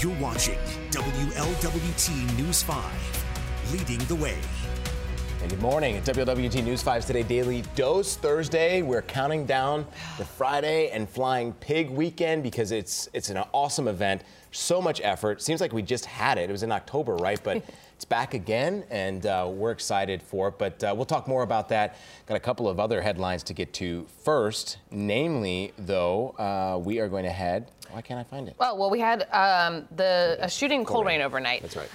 You're watching WLWT News 5, leading the way. And good morning at WLWT News 5's Today Daily Dose Thursday. We're counting down the Friday and Flying Pig weekend because it's it's an awesome event. So much effort. Seems like we just had it. It was in October, right? But it's back again, and uh, we're excited for it. But uh, we'll talk more about that. Got a couple of other headlines to get to first. Namely, though, uh, we are going to head. Why can't I find it? Well, well, we had um, the a shooting Colerain overnight. That's right.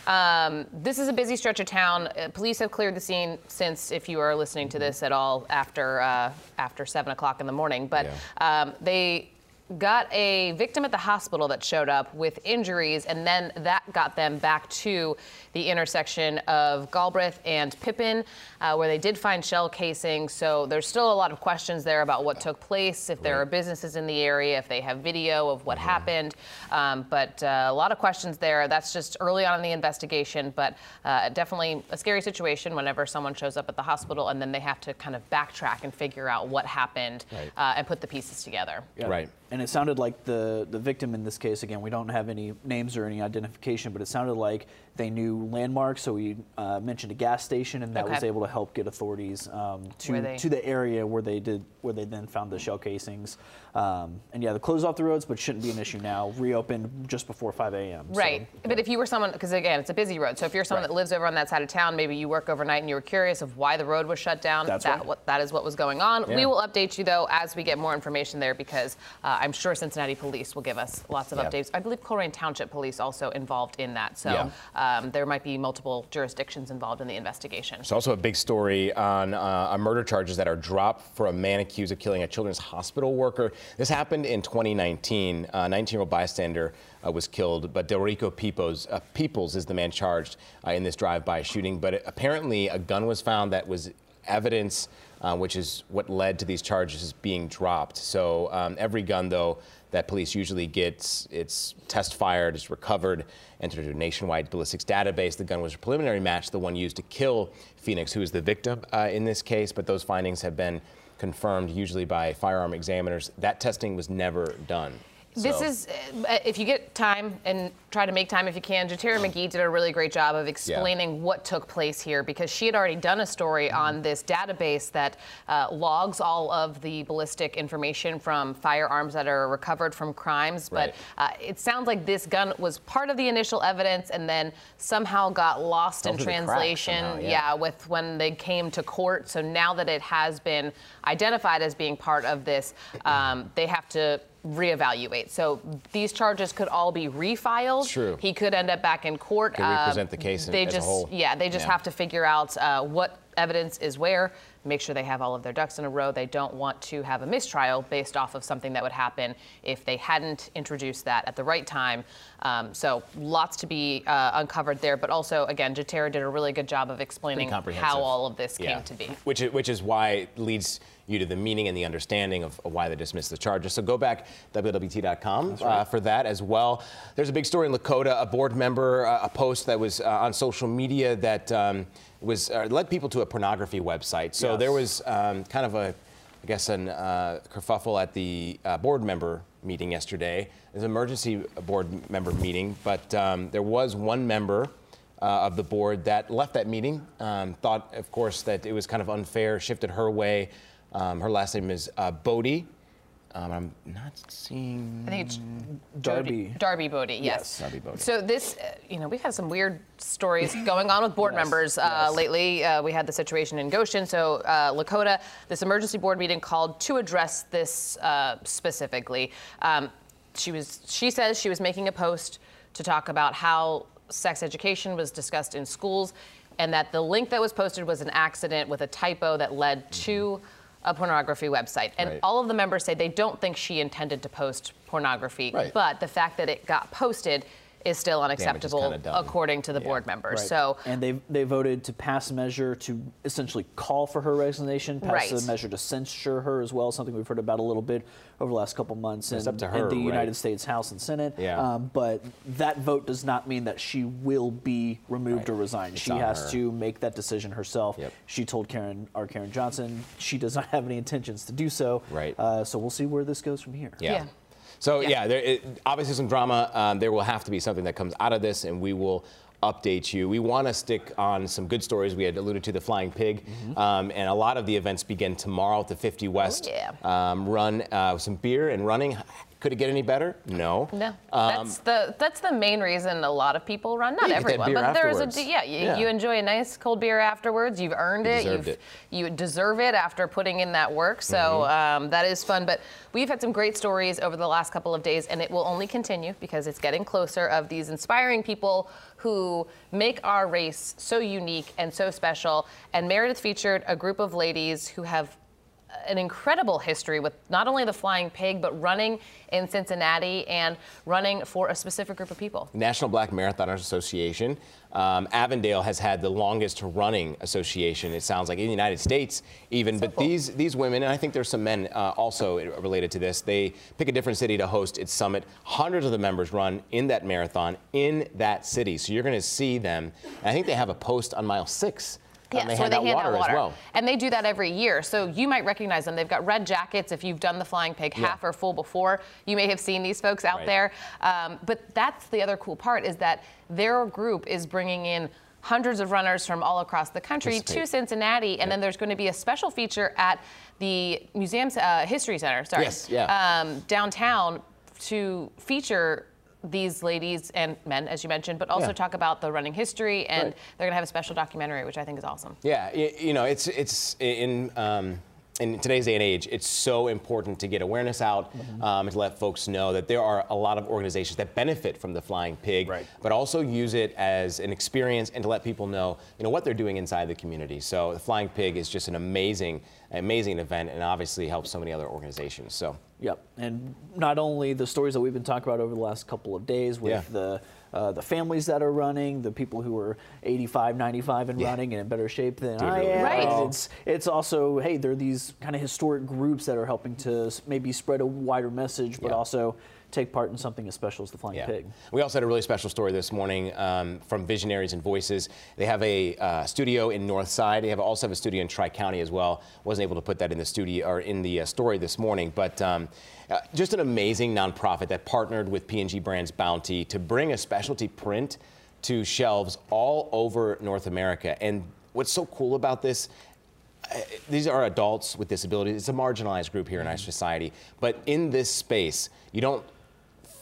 Um, this is a busy stretch of town. Uh, police have cleared the scene since, if you are listening to this at all, after uh, after seven o'clock in the morning. But um, they got a victim at the hospital that showed up with injuries, and then that got them back to the intersection of Galbraith and Pippin, uh, where they did find shell casings. So there's still a lot of questions there about what took place, if there are businesses in the area, if they have video of what happened. Um, but uh, a lot of questions there. That's just early on in the investigation, but uh, definitely a scary situation whenever someone shows up at the hospital and then they have to kind of backtrack and figure out what happened Right. uh, and put the pieces together. Yeah. Right. And it sounded like the, the victim in this case, again, we don't have any names or any identification, but it sounded like they knew landmarks. So we uh, mentioned a gas station, and that was able to help get authorities um, to, they- to the area where they did where they then found the shell casings. Um, and yeah, they closed off the roads, but shouldn't be an issue now. Reopened just before 5 a.m. So, Right. But if you were someone, because again, it's a busy road. So if you're someone Right. that lives over on that side of town, maybe you work overnight and you were curious of why the road was shut down. That's that, right. what, that is what was going on. We will update you though as we get more information there because uh, I'm sure Cincinnati Police will give us lots of Yeah. updates. I believe Colerain Township Police also involved in that. So Yeah. um, there might be multiple jurisdictions involved in the investigation. There's also a big story on uh, a murder charges that are dropped for a man accused of killing a children's hospital worker. This happened in 2019. A 19-year-old bystander uh, was killed, but Delrico Peoples, uh, Peoples is the man charged uh, in this drive-by shooting. But apparently, a gun was found that was evidence, uh, which is what led to these charges being dropped. So um, every gun, though, that police usually gets, it's test fired, it's recovered, entered into a nationwide ballistics database. The gun was a preliminary match, the one used to kill Phoenix, who is the victim uh, in this case. But those findings have been confirmed usually by firearm examiners. That testing was never done. This So- is, uh, if you get time and try to make time if you can, Jatera McGee did a really great job of explaining what took place here because she had already done a story Mm-hmm. on this database that uh, logs all of the ballistic information from firearms that are recovered from crimes. Right. But uh, it sounds like this gun was part of the initial evidence and then somehow got lost Fell in through the cracks translation. somehow, yeah. with when they came to court. So now that it has been identified as being part of this, um, they have to reevaluate. So these charges could all be refiled. True. He could end up back in court. Could represent the case they as a just. Yeah, they just Yeah. have to figure out uh, what evidence is where. Make sure they have all of their ducks in a row. They don't want to have a mistrial based off of something that would happen if they hadn't introduced that at the right time. Um, so lots to be uh, uncovered there. But also, again, Jatera did a really good job of explaining how all of this Yeah. came to be. Which is, which is why it leads you to the meaning and the understanding of, of why they dismissed the charges. So go back WWT.com uh, for that as well. There's a big story in Lakota. A board member, uh, a post that was uh, on social media that um, was uh, led people to a pornography website. So Yes. there was um, kind of a, I guess, an uh, kerfuffle at the uh, board member meeting yesterday. There's an emergency board member meeting, but um, there was one member uh, of the board that left that meeting. Um, thought, of course, that it was kind of unfair, shifted her way. Um, her last name is uh, Boddy. Um, I'm not seeing. I think it's Darbi. Darbi Boddy, yes. Yes. Darbi Boddy. So this, uh, you know, we've had some weird stories going on with board Yes, members uh, yes. lately. Uh, we had the situation in Goshen. So uh, Lakota, this emergency board meeting called to address this uh, specifically. Um, she was, she says she was making a post to talk about how sex education was discussed in schools, and that the link that was posted was an accident with a typo that led to a pornography website. And Right. all of the members say they don't think she intended to post pornography, Right. but the fact that it got posted is still unacceptable kinda according to the Yeah. board members. Right. So and they they voted to pass a measure to essentially call for her resignation, pass Right. a measure to censure her as well, something we've heard about a little bit over the last couple months in, It's up to in her, the right? United States House and Senate. Yeah. Um, but that vote does not mean that she will be removed Right. or resigned. It's she has her. to make that decision herself. Yep. She told Karen, our Karen Johnson, she does not have any intentions to do so. Right. Uh, so we'll see where this goes from here. Yeah. Yeah. So Yeah. yeah, there, it, obviously some drama. Um, there will have to be something that comes out of this, and we will update you. We want to stick on some good stories. We had alluded to the Flying Pig, Mm-hmm. um, and a lot of the events begin tomorrow at the 50 West Oh, yeah. um, run. Uh, some beer and running. Could it get any better? No. No, Um, that's the that's the main reason a lot of people run. Not Yeah, you get that everyone, but there's a yeah you, Yeah. you enjoy a nice cold beer afterwards. You've earned You it. You've, it. You deserve it after putting in that work. So Mm-hmm. um, that is fun. But we've had some great stories over the last couple of days, and it will only continue because it's getting closer of these inspiring people who make our race so unique and so special. And Meredith featured a group of ladies who have an incredible history with not only the flying pig but running in Cincinnati and running for a specific group of people. National Black Marathoners Association. Um, Avondale has had the longest running association. It sounds like in the United States, even. but these these women, and I think there's some men uh, also related to this. They pick a different city to host its summit. Hundreds of the members run in that marathon in that city, so you're going to see them. And I think they have a post on mile six. Um, Yeah, they so hand they out hand water, out water. as well. And they do that every year. So you might recognize them. They've got red jackets. If you've done the Flying Pig half or full before, you may have seen these folks out Right. there. Um, but that's the other cool part is that their group is bringing in hundreds of runners from all across the country to Cincinnati. And then there's going to be a special feature at the Museum's uh, History Center, sorry, Yes, yeah. um, downtown to feature these ladies and men, as you mentioned, but also Yeah. talk about the running history. And Right. they're going to have a special documentary, which I think is awesome. Yeah, y- you know, it's it's in um, in today's day and age, it's so important to get awareness out um, and to let folks know that there are a lot of organizations that benefit from the Flying Pig, Right. but also use it as an experience and to let people know, you know, what they're doing inside the community. So the Flying Pig is just an amazing, amazing event, and obviously helps so many other organizations. So. Yep, and not only the stories that we've been talking about over the last couple of days with Yeah. the uh, the families that are running, the people who are 85, 95 and Yeah. running and in better shape than Doing I really am. Right. It's it's also hey, there are these kind of historic groups that are helping to maybe spread a wider message, but Yeah. also take part in something as special as the Flying Yeah. Pig. We also had a really special story this morning um, from Visionaries and Voices. They have a uh, studio in Northside. They have also have a studio in Tri County as well. Wasn't able to put that in the studio or in the uh, story this morning, but um, uh, just an amazing nonprofit that partnered with P&G Brands Bounty to bring a specialty print to shelves all over North America. And what's so cool about this? uh, these are adults with disabilities. It's a marginalized group here in our society. But in this space, you don't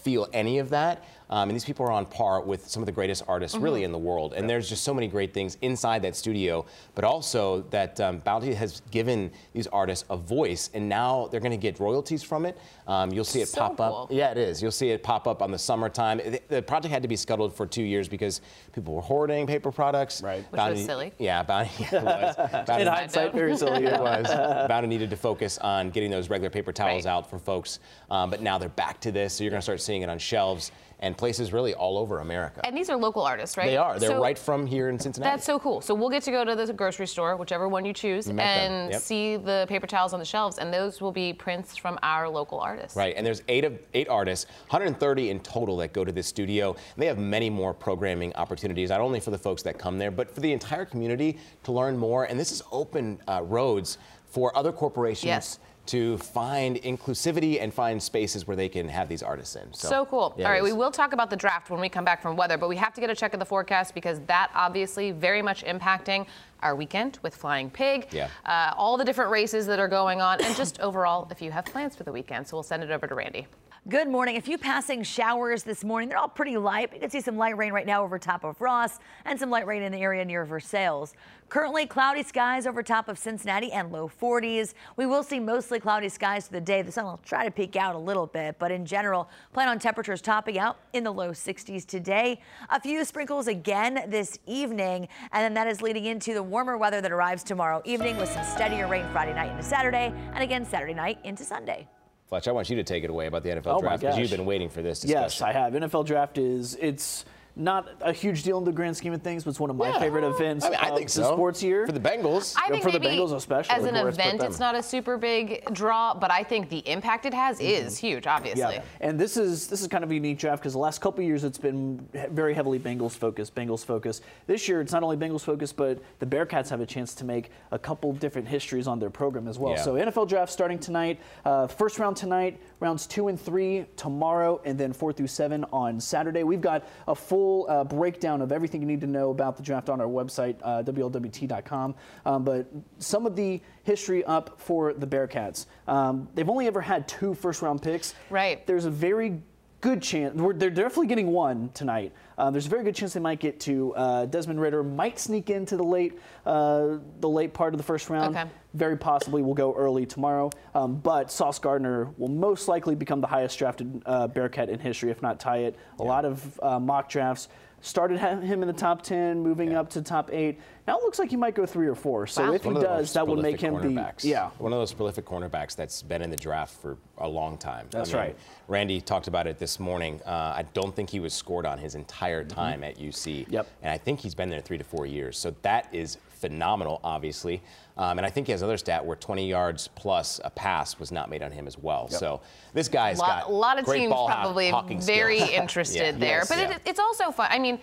feel any of that. Um, and these people are on par with some of the greatest artists really in the world. And there's just so many great things inside that studio, but also that um, Bounty has given these artists a voice, and now they're going to get royalties from it. Um, you'll see it So pop cool. up. Yeah, it is. You'll see it pop up on the summertime. The- The project had to be scuttled for two years because people were hoarding paper products. Right. Which was silly. Yeah, Bounty. It was. Bounty- In hindsight, very silly. it was. Bounty needed to focus on getting those regular paper towels Right. out for folks, um, but now they're back to this. So you're going to start seeing it on shelves and places really all over America. And these are local artists, right? they are. They're So right from here in Cincinnati. That's so cool. So we'll get to go to the grocery store, whichever one you choose, them, and yep. see the paper towels on the shelves, and those will be prints from our local artists. Right, and there's eight of eight artists, 130 in total that go to this studio. And they have many more programming opportunities, not only for the folks that come there, but for the entire community to learn more. And this is open uh, roads for other corporations Yes. To find inclusivity and find spaces where they can have these artists in. So, So cool. yeah, All right, we will talk about the draft when we come back from weather, but we have to get a check of the forecast because that obviously very much impacting our weekend with Flying Pig, Yeah. uh, all the different races that are going on, and just overall if you have plans for the weekend. So we'll send it over to Randy. Good morning. A few passing showers this morning. They're all pretty light. You can see some light rain right now over top of Ross and some light rain in the area near Versailles. Currently cloudy skies over top of Cincinnati and low 40s. We will see mostly cloudy skies for the day. The sun will try to peek out a little bit, but in general, plan on temperatures topping out in the low 60s today. A few sprinkles again this evening, and then that is leading into the warmer weather that arrives tomorrow evening with some steadier rain Friday night into Saturday, and again Saturday night into Sunday. Fletch, I want you to take it away about the NFL Oh draft because you've been waiting for this discussion. Yes, I have. NFL draft is it's not a huge deal in the grand scheme of things, but it's one of my Yeah. favorite events I mean, I of think the so. sports year. For the Bengals. I think for the maybe Bengals especially, as an where event, it's not a super big draw, but I think the impact it has is huge, obviously. Mm-hmm. Yeah, and this is this is kind of a unique draft because the last couple of years it's been very heavily Bengals focused, Bengals focused. This year it's not only Bengals focused, but the Bearcats have a chance to make a couple different histories on their program as well. Yeah. So NFL draft starting tonight, uh, first round tonight, rounds two and three tomorrow, and then four through seven on Saturday. We've got a full uh, breakdown of everything you need to know about the draft on our website, uh, WLWT.com. Um, but some of the history up for the Bearcats. Um, they've only ever had two first round picks. Right. There's a very good chance we're, they're definitely getting one tonight. Uh, there's a very good chance they might get to uh, Desmond Ridder might sneak into the late uh, the late part of the first round. Okay. Very possibly will go early tomorrow. Um, but Sauce Gardner will most likely become the highest drafted uh, Bearcat in history, if not tie it. A lot of uh, mock drafts started ha- him in the top 10, moving up to top eight. Now it looks like he might go three or four. So Wow. if he One of the does, that would make him the cornerbacks. yeah. One of those prolific cornerbacks that's been in the draft for a long time. That's right. Randy talked about it this morning. Uh, I don't think he was scored on his entire time at UC. Yep. And I think he's been there three to four years. So that is phenomenal, obviously. Um, and I think he has other stat where 20 yards plus a pass was not made on him as well. So this guy's lot, got a lot of great teams ball probably hawking very skills. interested Yeah. there. Yes, but yeah. it, it's also fun. I mean, n-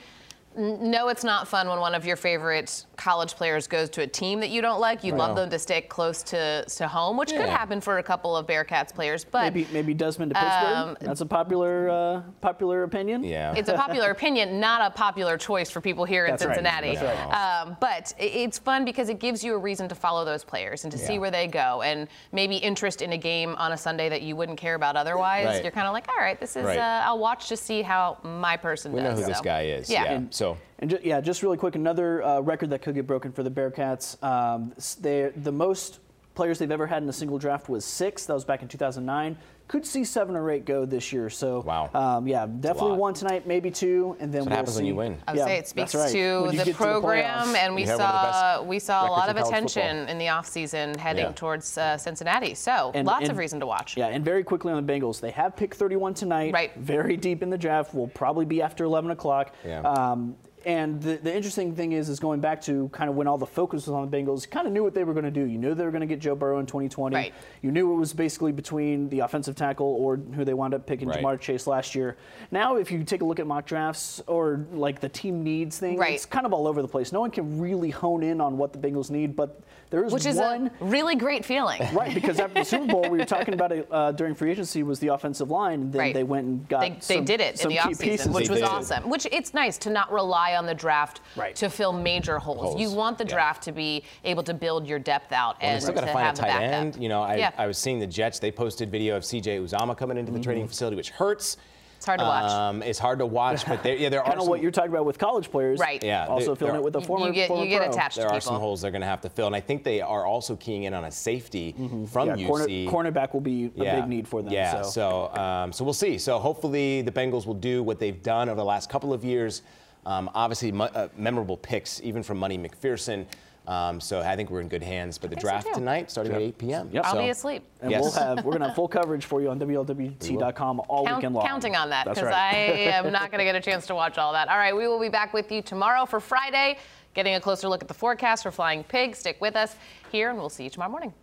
no, it's not fun when one of your favorite college players goes to a team that you don't like. You'd love them to stay close to, to home, which could happen for a couple of Bearcats players. But Maybe maybe Desmond to Pittsburgh. Um, That's a popular uh, popular opinion. Yeah. it's a popular opinion, not a popular choice for people here in That's right. Cincinnati. That's right. Um, but it's fun because it gives you a reason to follow those players and to see where they go, and maybe interest in a game on a Sunday that you wouldn't care about otherwise. Right. You're kind of like, all right, this is. Right. Uh, I'll watch to see how my person we does. know who this guy is. Yeah. Yeah. And- so And ju- yeah, just really quick, another uh, record that could get broken for the Bearcats. Um, they the most players they've ever had in a single draft was six. That was back in 2009. Could see seven or eight go this year. So Wow. um, yeah, definitely one tonight, maybe two, and then what we'll happens see. when you win. I would Yeah, say it that's speaks right. to the get program, playoffs. and we You have one of the saw we saw a lot of attention football. in the offseason heading Yeah. towards uh, Cincinnati. So And- lots and- of reason to watch. Yeah, and very quickly on the Bengals, they have pick 31 tonight. Right. Very deep in the draft. Will probably be after 11 o'clock. Yeah. Um, and the, the interesting thing is, is going back to kind of when all the focus was on the Bengals, you kind of knew what they were going to do. You knew they were going to get Joe Burrow in 2020. Right. You knew it was basically between the offensive tackle or who they wound up picking, Right. Ja'Marr Chase last year. Now, if you take a look at mock drafts or like the team needs thing, Right. it's kind of all over the place. No one can really hone in on what the Bengals need, but there is Which is one. a really great feeling. Right, because after the Super Bowl, we were talking about it uh, during free agency was the offensive line, and then Right. they went and got They, they did it in the key offseason, pieces. which They was did. awesome. Which it's nice to not rely on the draft Right. to fill major holes. Holes, You want the yeah. draft to be able to build your depth out Well, and they still got to to find a have the tight backup. end. You know, I, Yeah. I was seeing the Jets. They posted video of CJ Uzomah coming into the training facility, which hurts. It's hard to watch. Um, it's hard to watch, but there, yeah, there are Kind of some, what you're talking about with college players. Right. Yeah, Also they- filling it with a You- former you get former you get pro. attached there to are people. some holes they're going to have to fill, and I think they are also keying in on a safety from Yeah, corner, UC. cornerback will be a big need for them. Yeah, so. so um, so we'll see. So hopefully the Bengals will do what they've done over the last couple of years. Um, obviously, mu- uh, memorable picks, even from Money McPherson. Um, so I think we're in good hands. But the think so, draft tonight, starting at 8 p.m. Yep. I'll So- be asleep. and Yes. we'll have we're gonna have full coverage for you on WLWT.com all Count- weekend long. counting on that because right. I am not going to get a chance to watch all that. All right, we will be back with you tomorrow for Friday, getting a closer look at the forecast for Flying Pig. Stick with us here, and we'll see you tomorrow morning.